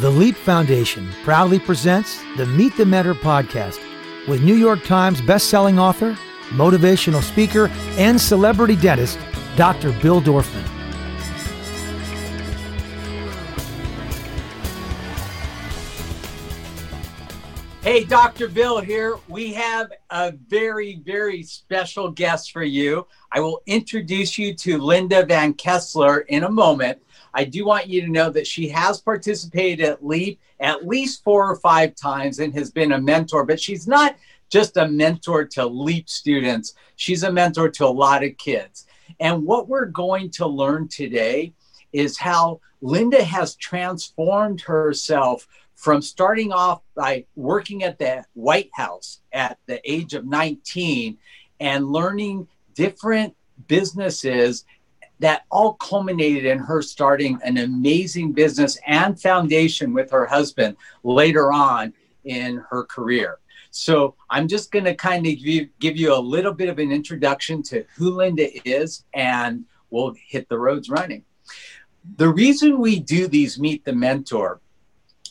The Leap Foundation proudly presents the Meet the Mentor podcast with New York Times bestselling author, motivational speaker, and celebrity dentist, Dr. Bill Dorfman. Hey, Dr. Bill here. We have a very, very special guest for you. I will introduce you to Linda Van Kessler in a moment. I do want you to know that she has participated at LEAP at least four or five times and has been a mentor, but she's not just a mentor to LEAP students, she's a mentor to a lot of kids. And what we're going to learn today is how Linda has transformed herself from starting off by working at the White House at the age of 19 and learning different businesses that all culminated in her starting an amazing business and foundation with her husband later on in her career. So I'm just going to kind of give, give you a little bit of an introduction to who Linda is, and we'll hit the roads running. The reason we do these Meet the Mentor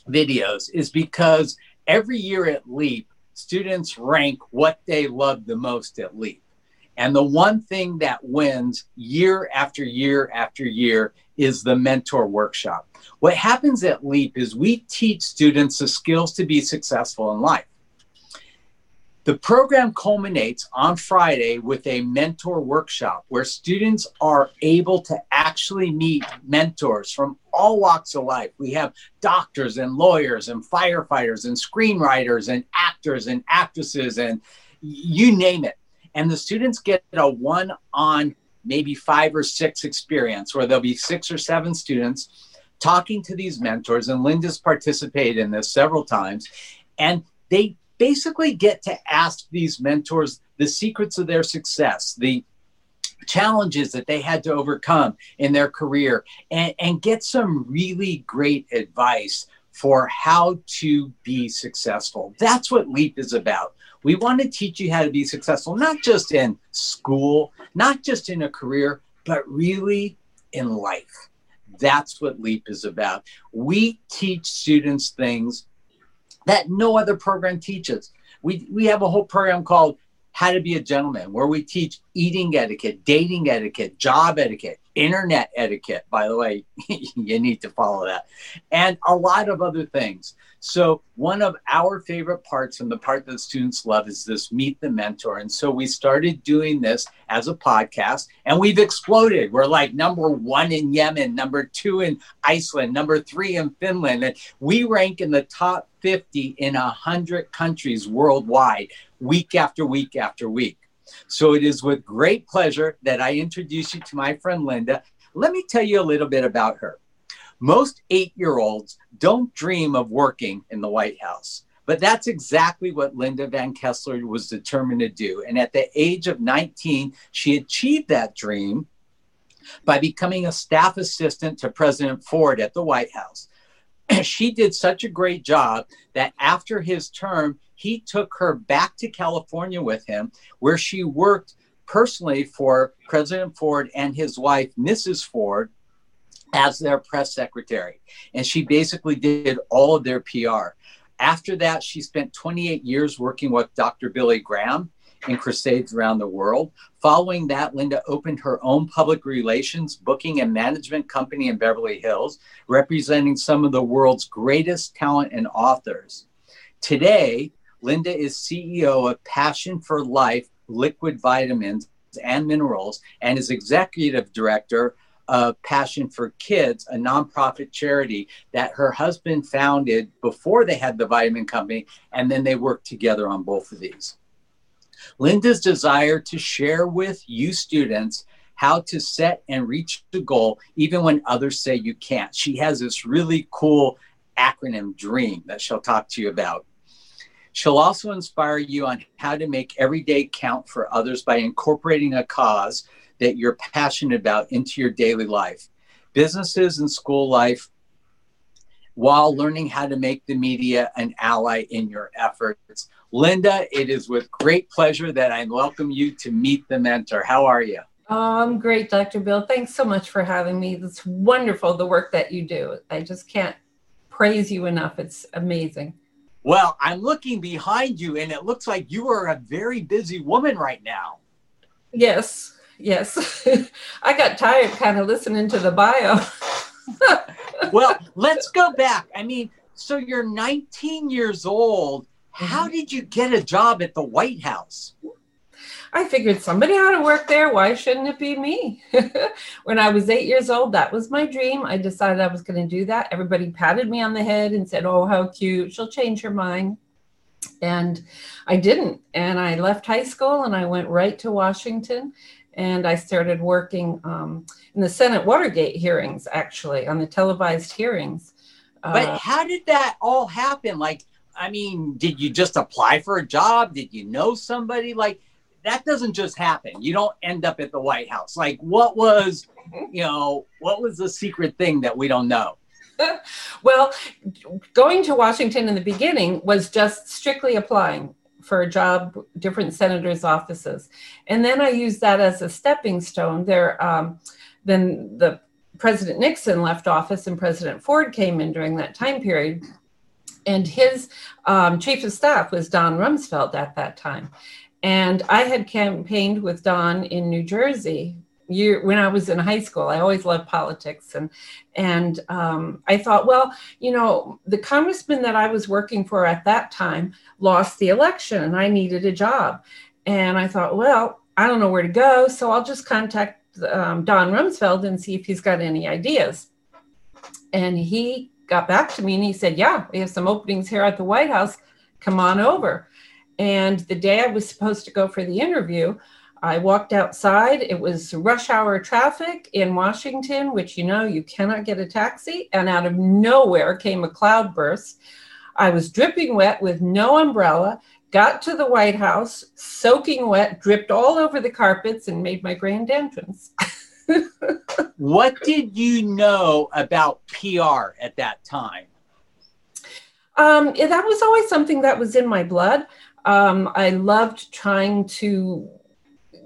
videos is because every year at LEAP, students rank what they love the most at LEAP. And the one thing that wins year after year after year is the mentor workshop. What happens at LEAP is we teach students the skills to be successful in life. The program culminates on Friday with a mentor workshop where students are able to actually meet mentors from all walks of life. We have doctors and lawyers and firefighters and screenwriters and actors and actresses and you name it and the students get a one on maybe five or six experience where there'll be six or seven students talking to these mentors and linda's participated in this several times and they basically get to ask these mentors the secrets of their success the challenges that they had to overcome in their career and, and get some really great advice for how to be successful. That's what leap is about we want to teach you how to be successful, not just in school, not just in a career, but really in life. That's what LEAP is about. We teach students things that no other program teaches. We, we have a whole program called How to Be a Gentleman, where we teach eating etiquette, dating etiquette, job etiquette, internet etiquette. By the way, you need to follow that, and a lot of other things. So, one of our favorite parts and the part that students love is this Meet the Mentor. And so, we started doing this as a podcast and we've exploded. We're like number one in Yemen, number two in Iceland, number three in Finland. And we rank in the top 50 in 100 countries worldwide, week after week after week. So, it is with great pleasure that I introduce you to my friend Linda. Let me tell you a little bit about her. Most eight year olds don't dream of working in the White House. But that's exactly what Linda Van Kessler was determined to do. And at the age of 19, she achieved that dream by becoming a staff assistant to President Ford at the White House. she did such a great job that after his term, he took her back to California with him, where she worked personally for President Ford and his wife, Mrs. Ford, as their press secretary. And she basically did all of their PR. After that, she spent 28 years working with Dr. Billy Graham in crusades around the world. Following that, Linda opened her own public relations, booking, and management company in Beverly Hills, representing some of the world's greatest talent and authors. Today, Linda is CEO of Passion for Life Liquid Vitamins and Minerals and is executive director of Passion for Kids, a nonprofit charity that her husband founded before they had the vitamin company, and then they worked together on both of these. Linda's desire to share with you students how to set and reach the goal, even when others say you can't. She has this really cool acronym, DREAM, that she'll talk to you about. She'll also inspire you on how to make every day count for others by incorporating a cause that you're passionate about into your daily life. Businesses and school life, while learning how to make the media an ally in your efforts. Linda, it is with great pleasure that I welcome you to meet the mentor. How are you? I'm great, Dr. Bill. Thanks so much for having me. It's wonderful the work that you do. I just can't praise you enough. It's amazing. Well, I'm looking behind you, and it looks like you are a very busy woman right now. Yes, yes. I got tired kind of listening to the bio. well, let's go back. I mean, so you're 19 years old. How mm-hmm. did you get a job at the White House? I figured somebody ought to work there. Why shouldn't it be me? when I was eight years old, that was my dream. I decided I was going to do that. Everybody patted me on the head and said, Oh, how cute. She'll change her mind. And I didn't. And I left high school and I went right to Washington and I started working um, in the Senate Watergate hearings, actually, on the televised hearings. But uh, how did that all happen? Like, I mean, did you just apply for a job? Did you know somebody? Like, that doesn't just happen. You don't end up at the White House. Like, what was, you know, what was the secret thing that we don't know? well, going to Washington in the beginning was just strictly applying for a job, different senators' offices, and then I used that as a stepping stone. There, um, then the President Nixon left office, and President Ford came in during that time period and his um, chief of staff was Don Rumsfeld at that time. And I had campaigned with Don in New Jersey year when I was in high school. I always loved politics, and and um, I thought, well, you know, the congressman that I was working for at that time lost the election, and I needed a job. And I thought, well, I don't know where to go, so I'll just contact um, Don Rumsfeld and see if he's got any ideas. And he got back to me and he said, yeah, we have some openings here at the White House. Come on over. And the day I was supposed to go for the interview, I walked outside. It was rush hour traffic in Washington, which you know you cannot get a taxi. And out of nowhere came a cloudburst. I was dripping wet with no umbrella, got to the White House, soaking wet, dripped all over the carpets, and made my grand entrance. what did you know about PR at that time? Um, that was always something that was in my blood. Um, I loved trying to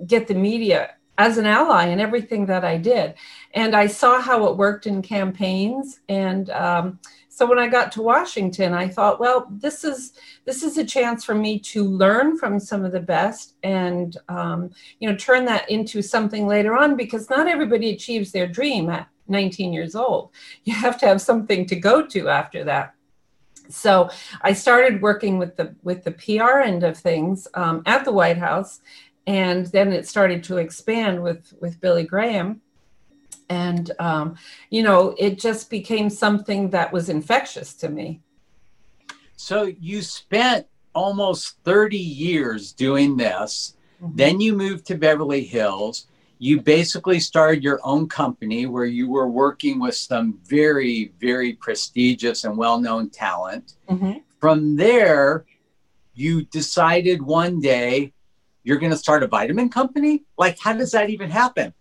get the media as an ally in everything that I did. And I saw how it worked in campaigns. And um, so when I got to Washington, I thought, well, this is this is a chance for me to learn from some of the best and um, you know turn that into something later on because not everybody achieves their dream at 19 years old. You have to have something to go to after that so I started working with the with the PR end of things um, at the White House, and then it started to expand with with Billy Graham, and um, you know it just became something that was infectious to me. So you spent almost 30 years doing this. Mm-hmm. Then you moved to Beverly Hills you basically started your own company where you were working with some very, very prestigious and well known talent. Mm-hmm. From there, you decided one day you're going to start a vitamin company? Like, how does that even happen?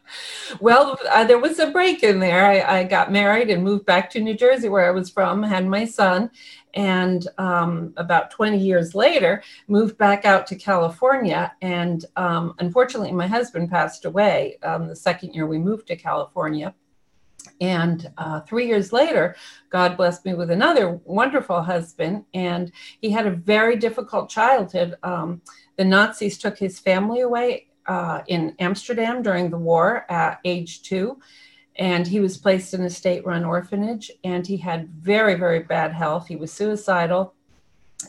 well, uh, there was a break in there. I, I, got married and moved back to New Jersey, where I was from, had my son, and um, about 20 years later moved back out to california and um, unfortunately my husband passed away um, the second year we moved to california. And uh, three years later god blessed me with another wonderful husband and he had a very difficult childhood. Um, the nazis took his family away uh, in amsterdam during the war at age two and he was placed in a state run orphanage and he had very very bad health. He was suicidal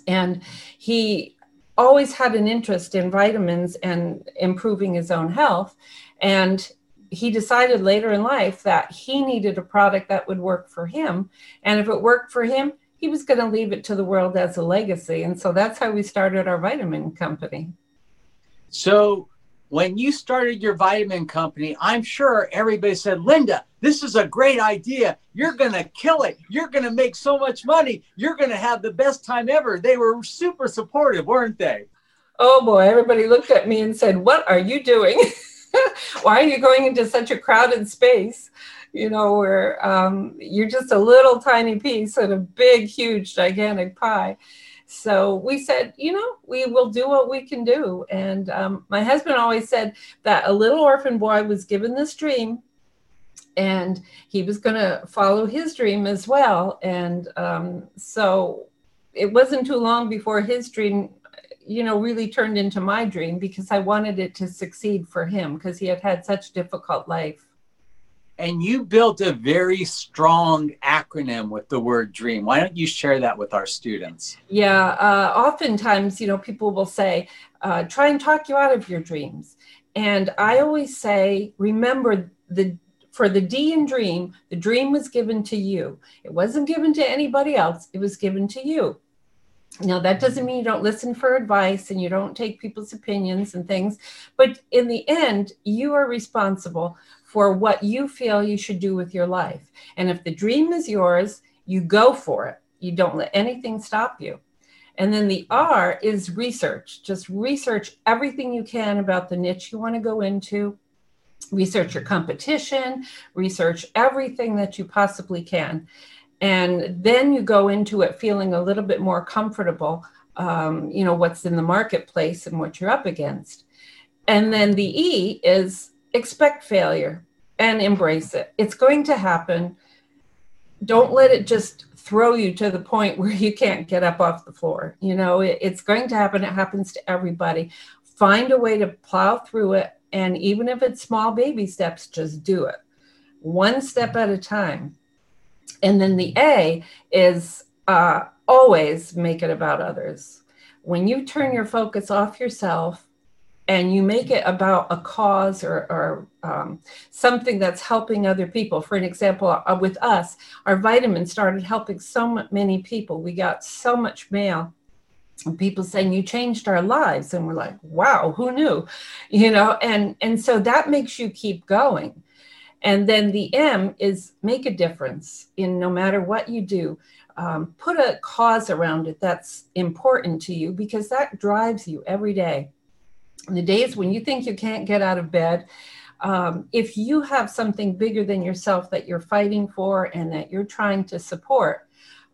and he always had an interest in vitamins and improving his own health and he decided later in life that he needed a product that would work for him and if it worked for him he was going to leave it to the world as a legacy and so that's how we started our vitamin company. So when you started your vitamin company, I'm sure everybody said, Linda, this is a great idea. You're going to kill it. You're going to make so much money. You're going to have the best time ever. They were super supportive, weren't they? Oh boy, everybody looked at me and said, What are you doing? Why are you going into such a crowded space? You know, where um, you're just a little tiny piece in a big, huge, gigantic pie. So we said, you know, we will do what we can do. And um, my husband always said that a little orphan boy was given this dream and he was going to follow his dream as well. And um, so it wasn't too long before his dream, you know, really turned into my dream because I wanted it to succeed for him because he had had such difficult life. And you built a very strong acronym with the word dream. Why don't you share that with our students? Yeah, uh, oftentimes, you know, people will say, uh, try and talk you out of your dreams. And I always say, remember the for the D in dream, the dream was given to you. It wasn't given to anybody else, it was given to you. Now, that doesn't mean you don't listen for advice and you don't take people's opinions and things, but in the end, you are responsible for what you feel you should do with your life. And if the dream is yours, you go for it. You don't let anything stop you. And then the R is research. Just research everything you can about the niche you want to go into research your competition, research everything that you possibly can. And then you go into it feeling a little bit more comfortable, um, you know, what's in the marketplace and what you're up against. And then the E is expect failure and embrace it. It's going to happen. Don't let it just throw you to the point where you can't get up off the floor. You know, it, it's going to happen. It happens to everybody. Find a way to plow through it and even if it's small baby steps, just do it one step at a time. And then the A is uh, always make it about others. When you turn your focus off yourself and you make it about a cause or, or um, something that's helping other people. For an example, uh, with us, our vitamins started helping so many people. We got so much mail and people saying you changed our lives. And we're like wow who knew? You know and and so that makes you keep going. And then the m is make a difference in no matter what you do. Um, put a cause around it that's important to you because that drives you every day the days when you think you can't get out of bed um, if you have something bigger than yourself that you're fighting for and that you're trying to support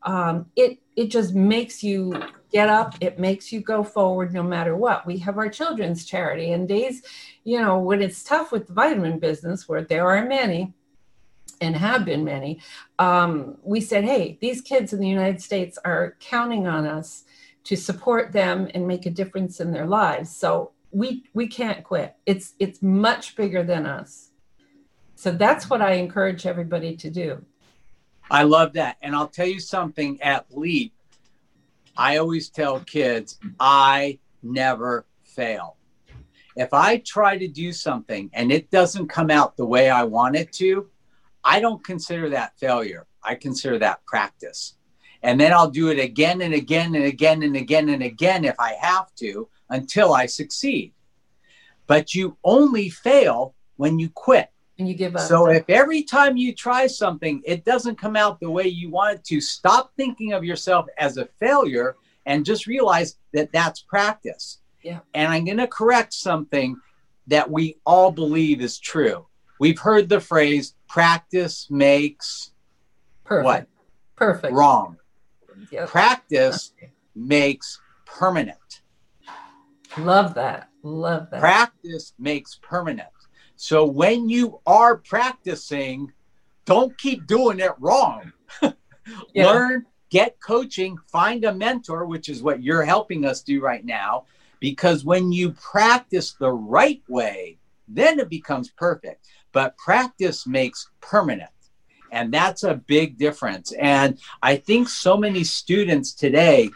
um, it it just makes you get up. It makes you go forward no matter what. We have our children's charity and days you know when it's tough with the vitamin business where there are many and have been many um, we said hey these kids in the united states are counting on us to support them and make a difference in their lives. So we we can't quit it's it's much bigger than us so that's what i encourage everybody to do i love that and i'll tell you something at leap I always tell kids, I never fail. If I try to do something and it doesn't come out the way I want it to, I don't consider that failure. I consider that practice. And then I'll do it again and again and again and again and again if I have to until I succeed. But you only fail when you quit and you give up. So if every time you try something, it doesn't come out the way you want it to, stop thinking of yourself as a failure and just realize that that's practice. Yeah. And I'm going to correct something that we all believe is true. We've heard the phrase practice makes perfect. What? Perfect. Wrong. Yep. Practice makes permanent. Love that. Love that. Practice makes permanent. So when you are practicing, don't keep doing it wrong. yeah. Learn, get coaching, find a mentor, which is what you're helping us do right now. Because when you practice the right way, then it becomes perfect. But practice makes permanent. And that's a big difference. And I think so many students today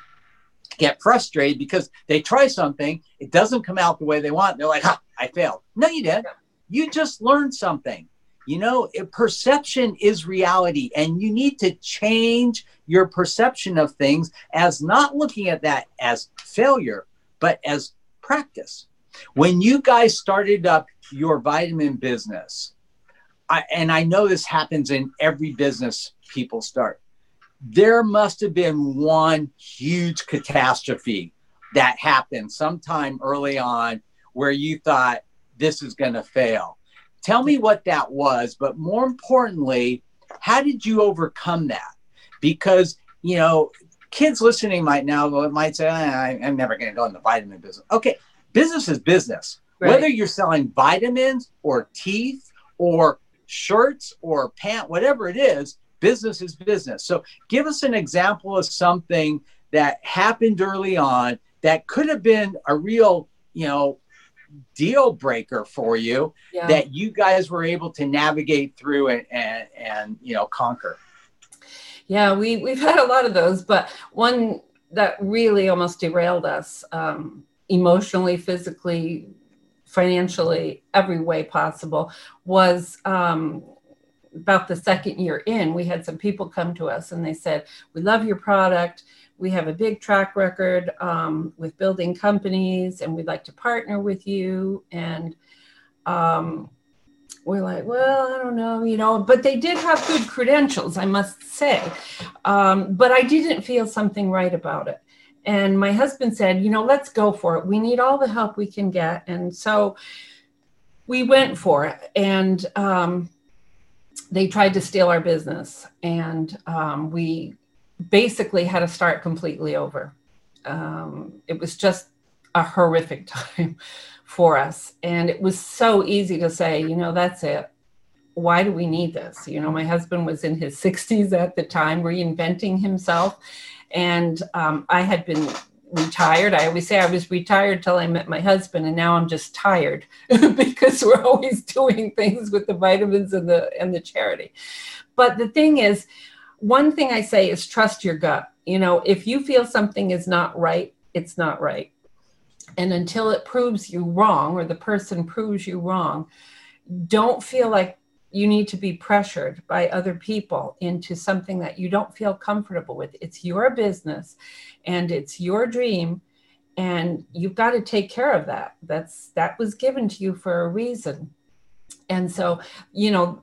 get frustrated because they try something, it doesn't come out the way they want. They're like, ha, I failed. No, you did. You just learned something. You know, perception is reality, and you need to change your perception of things as not looking at that as failure, but as practice. When you guys started up your vitamin business, I, and I know this happens in every business people start, there must have been one huge catastrophe that happened sometime early on where you thought, this is going to fail. Tell me what that was, but more importantly, how did you overcome that? Because, you know, kids listening might now might say, ah, I, am never going to go in the vitamin business. Okay, business is business. Right. Whether you're selling vitamins or teeth or shirts or pant, whatever it is, business is business. So give us an example of something that happened early on that could have been a real, you know, deal breaker for you yeah. that you guys were able to navigate through and, and, and you know conquer yeah we, we've had a lot of those but one that really almost derailed us um, emotionally physically financially every way possible was um, about the second year in we had some people come to us and they said we love your product. We have a big track record um, with building companies and we'd like to partner with you. And um, we're like well i don't know you know but they did have good credentials i must say. Um, but i didn't feel something right about it. And my husband said you know let's go for it. We need all the help we can get. And so we went for it. And um, they tried to steal our business and um, we basically had to start completely over. Um, it was just a horrific time for us. And it was so easy to say, you know, that's it. Why do we need this? You know, my husband was in his 60s at the time, reinventing himself. And um, I had been retired. I always say I was retired till I met my husband, and now I'm just tired because we're always doing things with the vitamins and the and the charity. But the thing is, one thing I say is trust your gut. You know, if you feel something is not right, it's not right. And until it proves you wrong or the person proves you wrong, don't feel like you need to be pressured by other people into something that you don't feel comfortable with. It's your business and it's your dream and you've got to take care of that. That's that was given to you for a reason. And so, you know,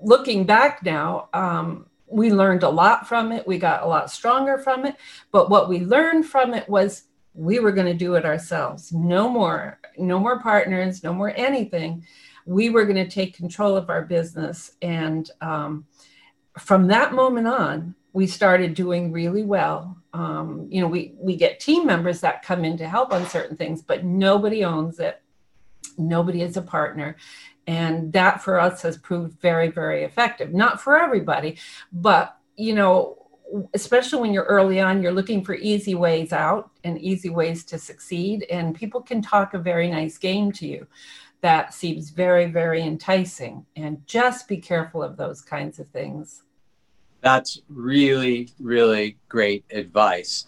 looking back now, um, we learned a lot from it. We got a lot stronger from it. But what we learned from it was we were going to do it ourselves. No more, no more partners, no more anything. We were going to take control of our business. And um, from that moment on, we started doing really well. Um, you know, we we get team members that come in to help on certain things, but nobody owns it. Nobody is a partner, and that for us has proved very, very effective. Not for everybody, but, you know, especially when you're early on, you're looking for easy ways out and easy ways to succeed. And people can talk a very nice game to you that seems very, very enticing. And just be careful of those kinds of things. That's really, really great advice.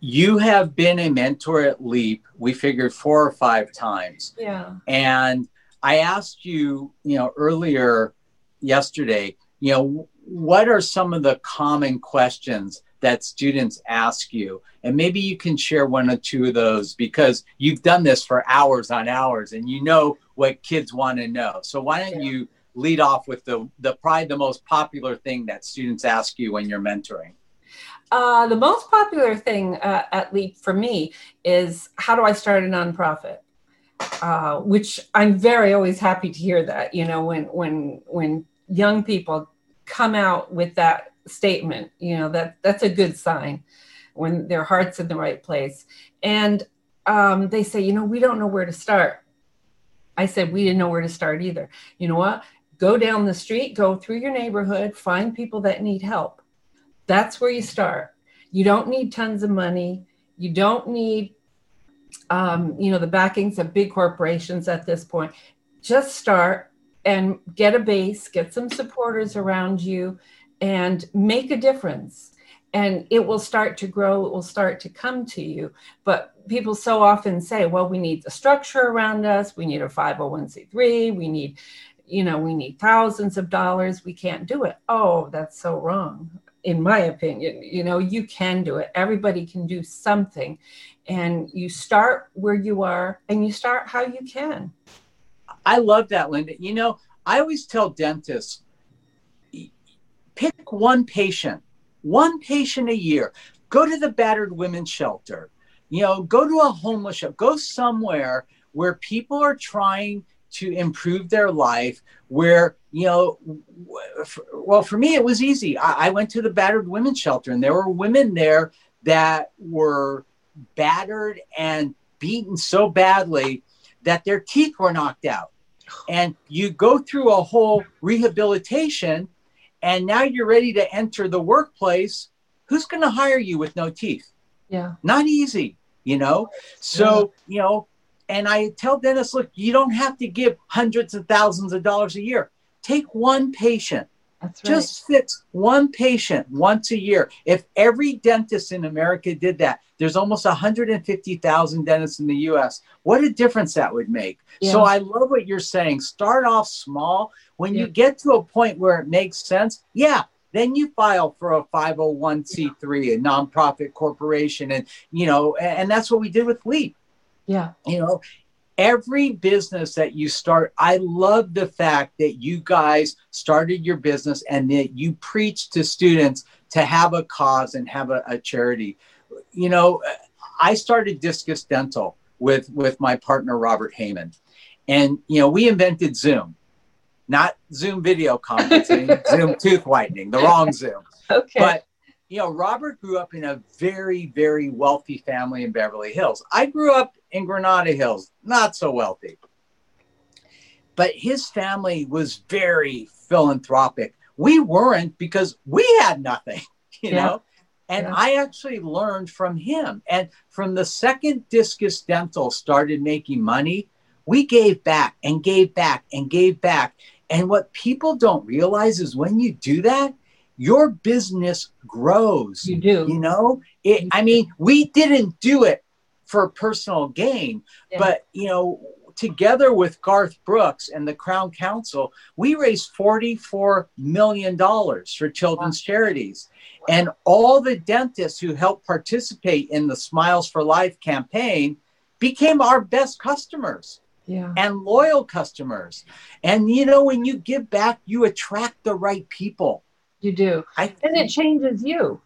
You have been a mentor at Leap, we figured four or five times. Yeah. And I asked you, you know, earlier yesterday, you know, what are some of the common questions that students ask you? And maybe you can share one or two of those because you've done this for hours on hours and you know what kids want to know. So why don't you lead off with the, the probably the most popular thing that students ask you when you're mentoring? Uh, the most popular thing uh, at Leap for me is how do I start a nonprofit? uh, which I'm very always happy to hear that. You know, when when when young people come out with that statement, you know that that's a good sign when their heart's in the right place. And um, they say, you know, we don't know where to start. I said we didn't know where to start either. You know what? Go down the street, go through your neighborhood, find people that need help. That's where you start. You don't need tons of money. You don't need um, you know, the backings of big corporations at this point. Just start and get a base, get some supporters around you, and make a difference. And it will start to grow, it will start to come to you. But people so often say, well, we need the structure around us, we need a 501c3, we need, you know, we need thousands of dollars, we can't do it. Oh, that's so wrong in my opinion you know you can do it everybody can do something and you start where you are and you start how you can i love that linda you know i always tell dentists pick one patient one patient a year. Go to the battered women's shelter. You know go to a homeless shelter. Go somewhere where people are trying to improve their life where you know well for me it was easy. I, I, went to the battered women's shelter and there were women there that were battered and beaten so badly that their teeth were knocked out. And you go through a whole rehabilitation and now you're ready to enter the workplace who's going to hire you with no teeth? Yeah. Not easy you know? So yeah. you know and i tell Dennis, look you don't have to give hundreds of thousands of dollars a year. Take one patient That's right. just fix one patient once a year if every dentist in america did that there's almost 150,000 dentists in the US. What a difference that would make. Yeah. So I love what you're saying. Start off small. When yeah. you get to a point where it makes sense, yeah, then you file for a 501c3 yeah. a nonprofit corporation and you know and that's what we did with leap yeah you know every business that you start i love the fact that you guys started your business and that you preach to students to have a cause and have a, a charity you know, I started Discus Dental with with my partner Robert Hayman, and you know we invented Zoom, not Zoom video conferencing, Zoom tooth whitening, the wrong Zoom. Okay. But you know, Robert grew up in a very very wealthy family in Beverly Hills. I grew up in Granada Hills, not so wealthy. But his family was very philanthropic. We weren't because we had nothing, you yeah. know. And yeah. I actually learned from him. And from the second Discus Dental started making money, we gave back and gave back and gave back. And what people don't realize is when you do that, your business grows. You do. You know, it, I mean, we didn't do it for personal gain, yeah. but, you know, together with Garth Brooks and the Crown Council, we raised $44 million for children's wow. charities. And all the dentists who helped participate in the Smiles for Life campaign became our best customers. Yeah. And loyal customers. And you know, when you give back, you attract the right people. You do. I, and it changes you.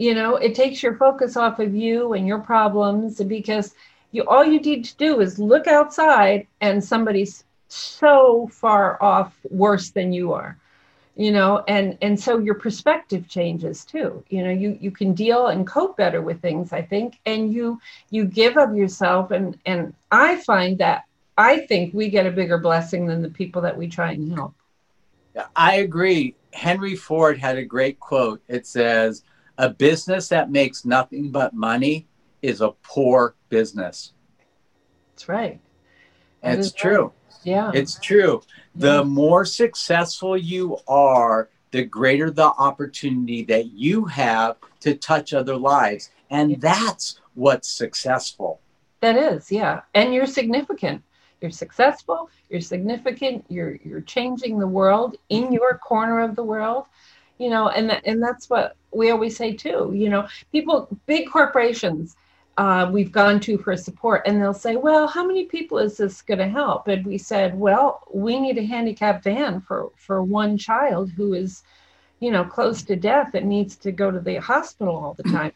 You know, it takes your focus off of you and your problems because you all you need to do is look outside and somebody's so far off worse than you are you know and and so your perspective changes too. You know you you can deal and cope better with things i think and you you give of yourself. And and i find that i think we get a bigger blessing than the people that we try and help. I agree. Henry ford had a great quote. It says a business that makes nothing but money is a poor business. That's right. That it's true. Right. Yeah. It's true. The yeah. more successful you are, the greater the opportunity that you have to touch other lives. And yeah. that's what's successful. That is, yeah. And you're significant. You're successful, you're significant, you're you're changing the world in your corner of the world. You know, and and that's what we always say too. You know, people big corporations uh, we've gone to for support and they'll say well how many people is this going to help and we said well we need a handicap van for for one child who is you know close to death and needs to go to the hospital all the time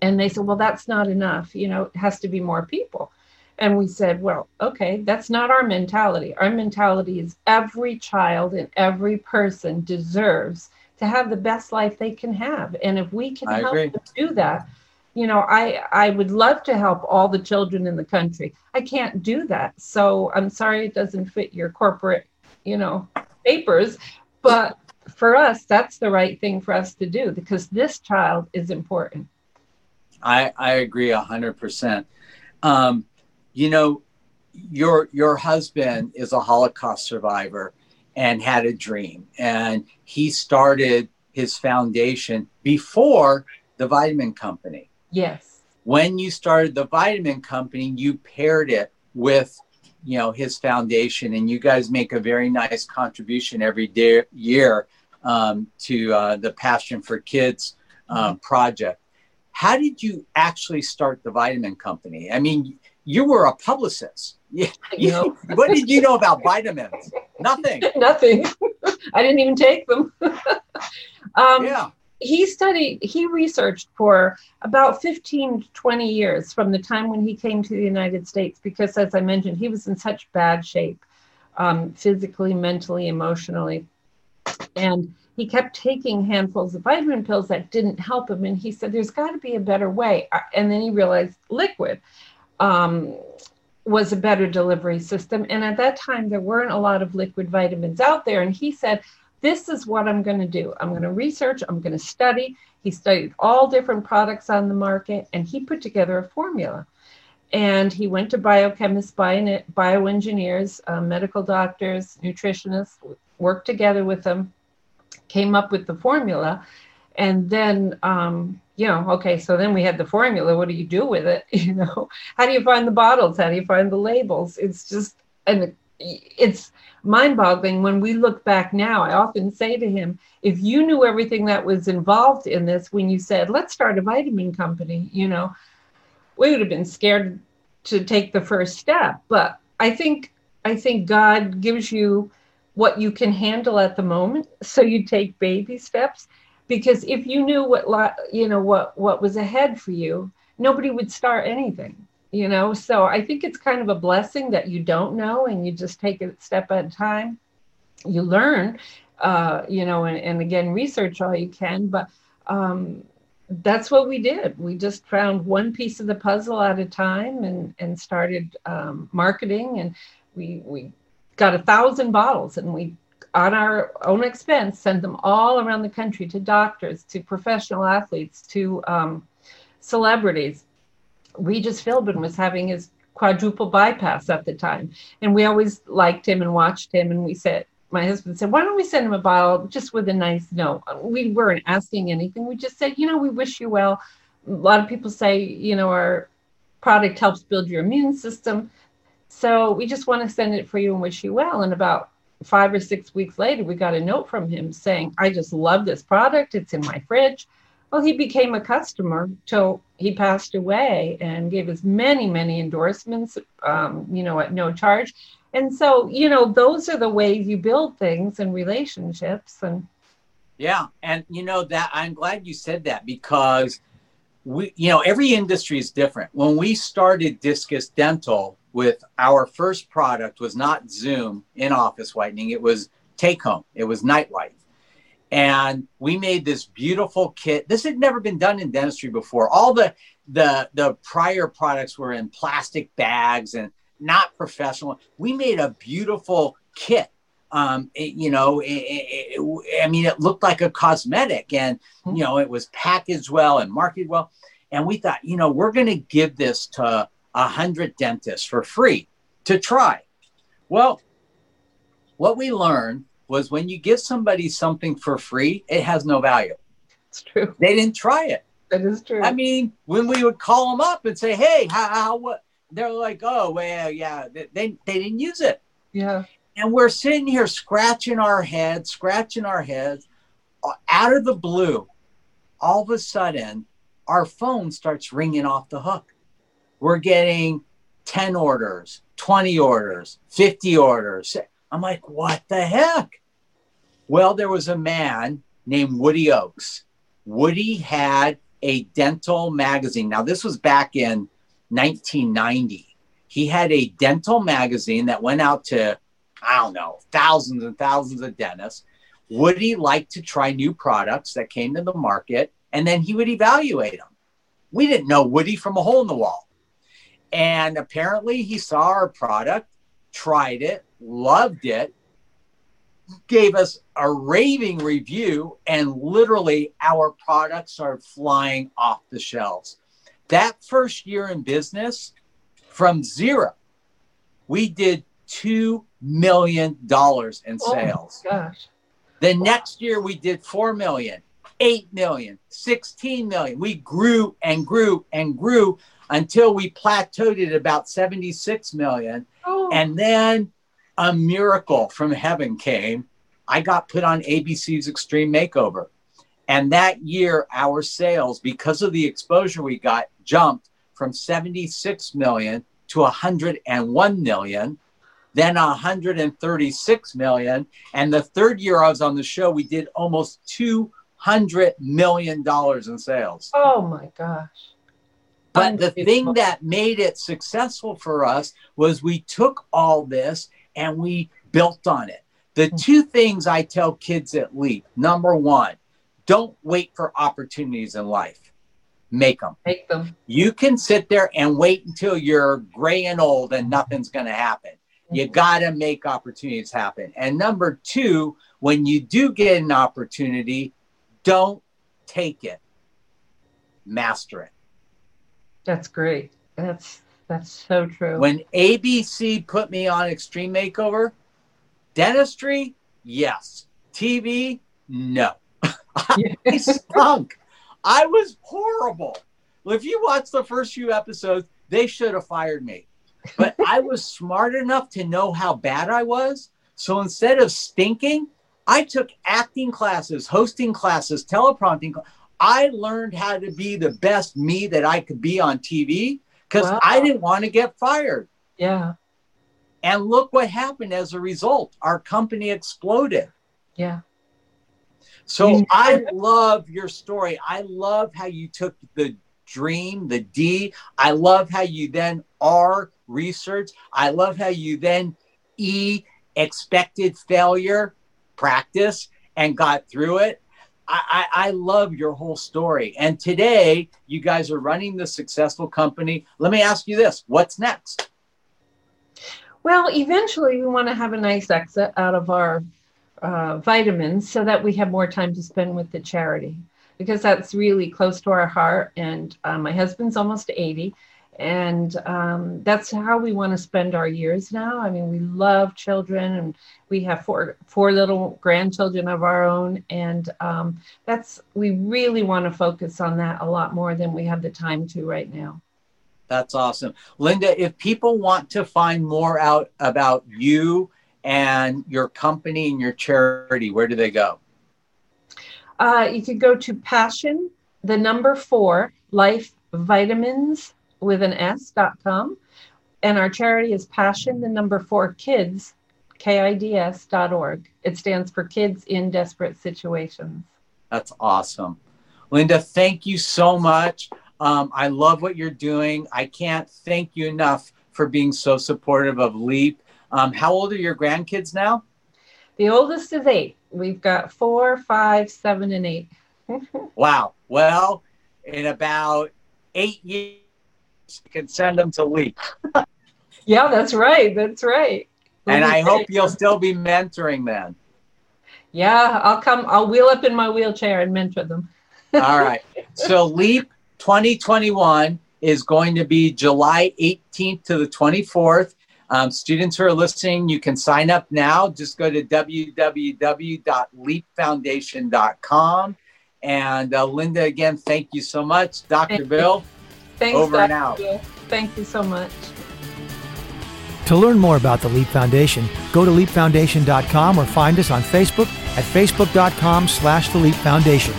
and they said well that's not enough you know it has to be more people and we said well okay that's not our mentality. Our mentality is every child and every person deserves to have the best life they can have. And if we can I help agree. them do that you know i i would love to help all the children in the country. I can't do that. So i'm sorry it doesn't fit your corporate you know papers but for us that's the right thing for us to do because this child is important. I i agree 100% um, you know your your husband is a holocaust survivor and had a dream and he started his foundation before the vitamin company Yes. When you started the vitamin company, you paired it with, you know, his foundation, and you guys make a very nice contribution every day, year um, to uh, the Passion for Kids um, project. How did you actually start the vitamin company? I mean, you were a publicist. Yeah. You, what did you know about vitamins? Nothing. Nothing. I didn't even take them. um, yeah he studied he researched for about 15 20 years from the time when he came to the united states because as i mentioned he was in such bad shape um, physically mentally emotionally and he kept taking handfuls of vitamin pills that didn't help him and he said there's got to be a better way uh, and then he realized liquid um, was a better delivery system. And at that time, there weren't a lot of liquid vitamins out there. And he said, This is what I'm going to do. I'm going to research, I'm going to study. He studied all different products on the market and he put together a formula. And he went to biochemists, bio, bioengineers, uh, medical doctors, nutritionists, worked together with them, came up with the formula. And then um, you know, okay, so then we had the formula. What do you do with it? You know, how do you find the bottles? How do you find the labels? It's just, and it's mind boggling when we look back now. I often say to him, if you knew everything that was involved in this when you said, let's start a vitamin company, you know, we would have been scared to take the first step. But I think, I think God gives you what you can handle at the moment. So you take baby steps because if you knew what you know what what was ahead for you nobody would start anything you know? So i think it's kind of a blessing that you don't know and you just take it step at a time. You learn uh, you know and, and again research all you can but um, that's what we did. We just found one piece of the puzzle at a time and and started um, marketing and we we got a thousand bottles and we on our own expense, send them all around the country to doctors, to professional athletes, to um, celebrities. Regis Philbin was having his quadruple bypass at the time. And we always liked him and watched him. And we said, my husband said, why don't we send him a bottle just with a nice note? We weren't asking anything. We just said, you know, we wish you well. A lot of people say, you know, our product helps build your immune system. So we just want to send it for you and wish you well. And about five or six weeks later, we got a note from him saying, I just love this product. It's in my fridge. Well, he became a customer till he passed away and gave us many, many endorsements, um, you know, at no charge. And so, you know, those are the ways you build things and relationships. And yeah, and you know that I'm glad you said that because we, you know, every industry is different. When we started Discus Dental, with our first product was not Zoom in office whitening, it was take home, it was nightlight. And we made this beautiful kit. This had never been done in dentistry before. All the the the prior products were in plastic bags and not professional. We made a beautiful kit. Um, it, you know, it, it, I mean, it looked like a cosmetic, and you know, it was packaged well and marketed well. And we thought, you know, we're going to give this to a 100 dentists for free to try. Well, what we learned was when you give somebody something for free, it has no value. It's true. They didn't try it. That is true. I mean, when we would call them up and say, "Hey, how, how what?" They're like, "Oh, well, yeah." They they didn't use it. Yeah. And we're sitting here scratching our heads, scratching our heads. Out of the blue, all of a sudden, our phone starts ringing off the hook we're getting 10 orders, 20 orders, 50 orders. I'm like, what the heck? Well, there was a man named Woody Oakes. Woody had a dental magazine. Now, this was back in 1990. He had a dental magazine that went out to, I don't know, thousands and thousands of dentists. Woody liked to try new products that came to the market, and then he would evaluate them. We didn't know Woody from a hole in the wall. And apparently, he saw our product, tried it, loved it, gave us a raving review, and literally our products are flying off the shelves. That first year in business, from zero, we did $2 million dollars in oh sales. Oh gosh. The next year, we did 4 million. 8 million, 16 million. We grew and grew and grew until we plateaued at about 76 million. Oh. And then a miracle from heaven came. I got put on ABC's Extreme Makeover. And that year, our sales, because of the exposure we got, jumped from 76 million to 101 million, then 136 million. And the third year I was on the show, we did almost $200 million in sales. Oh my gosh. But the thing that made it successful for us was we took all this and we built on it. The hmm. two things I tell kids at Leap number one, don't wait for opportunities in life. make them. Make them. You can sit there and wait until you're gray and old and nothing's going to happen. You got to make opportunities happen. And number two, when you do get an opportunity, don't take it, master it. That's great. That's that's so true. When ABC put me on Extreme Makeover, dentistry, yes. TV, no. I stunk. I was horrible. Well, if you watch the first few episodes, they should have fired me. But I was smart enough to know how bad I was. So instead of stinking, I took acting classes, hosting classes, teleprompting. cl- I learned how to be the best me that I could be on TV because Wow. I didn't want to get fired. yeah. And look what happened as a result. Our company exploded. Yeah. So. I love your story. I love how you took the dream, the D. I love how you then R research. I love how you then E expected failure, practice, and got through it. I, I, I love your whole story. And today, you guys are running the successful company. Let me ask you this what's next? Well, eventually we want to have a nice exit out of our uh, vitamins so that we have more time to spend with the charity because that's really close to our heart. And uh, my husband's almost 80. And um, that's how we want to spend our years now. I mean, we love children and we have four, four little grandchildren of our own. And um, that's, we really want to focus on that a lot more than we have the time to right now. That's awesome. Linda, if people want to find more out about you and your company and your charity, where do they go? Uh, you could go to passion, the number four, life vitamins with an S dot com. And our charity is passion, the number four kids, K-I-D-S dot org. It stands for kids in desperate situations. That's awesome. Linda, thank you so much. Um, I love what you're doing. I can't thank you enough for being so supportive of LEAP. Um, how old are your grandkids now? The oldest is eight. We've got four, five, seven, and eight. Wow. Well, in about eight years, you can send them to LEAP. Yeah, that's right. That's right. And I hope We'll you'll still be mentoring then. Yeah, I'll come. I'll wheel up in my wheelchair and mentor them. All right. So LEAP 2021 is going to be July 18th to the 24th. Um, students who are listening, you can sign up now. Just go to www.leapfoundation.com. And uh, Linda, again, thank you so much. Dr. Thank you. Bill, Thanks, Over and out. Bill. Thank you so much. To learn more about the Leap Foundation, go to leapfoundation.com or find us on Facebook at facebook.com slash the Leap Foundation,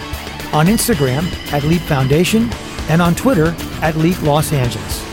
on Instagram at Leap Foundation, and on Twitter at Leap Los Angeles.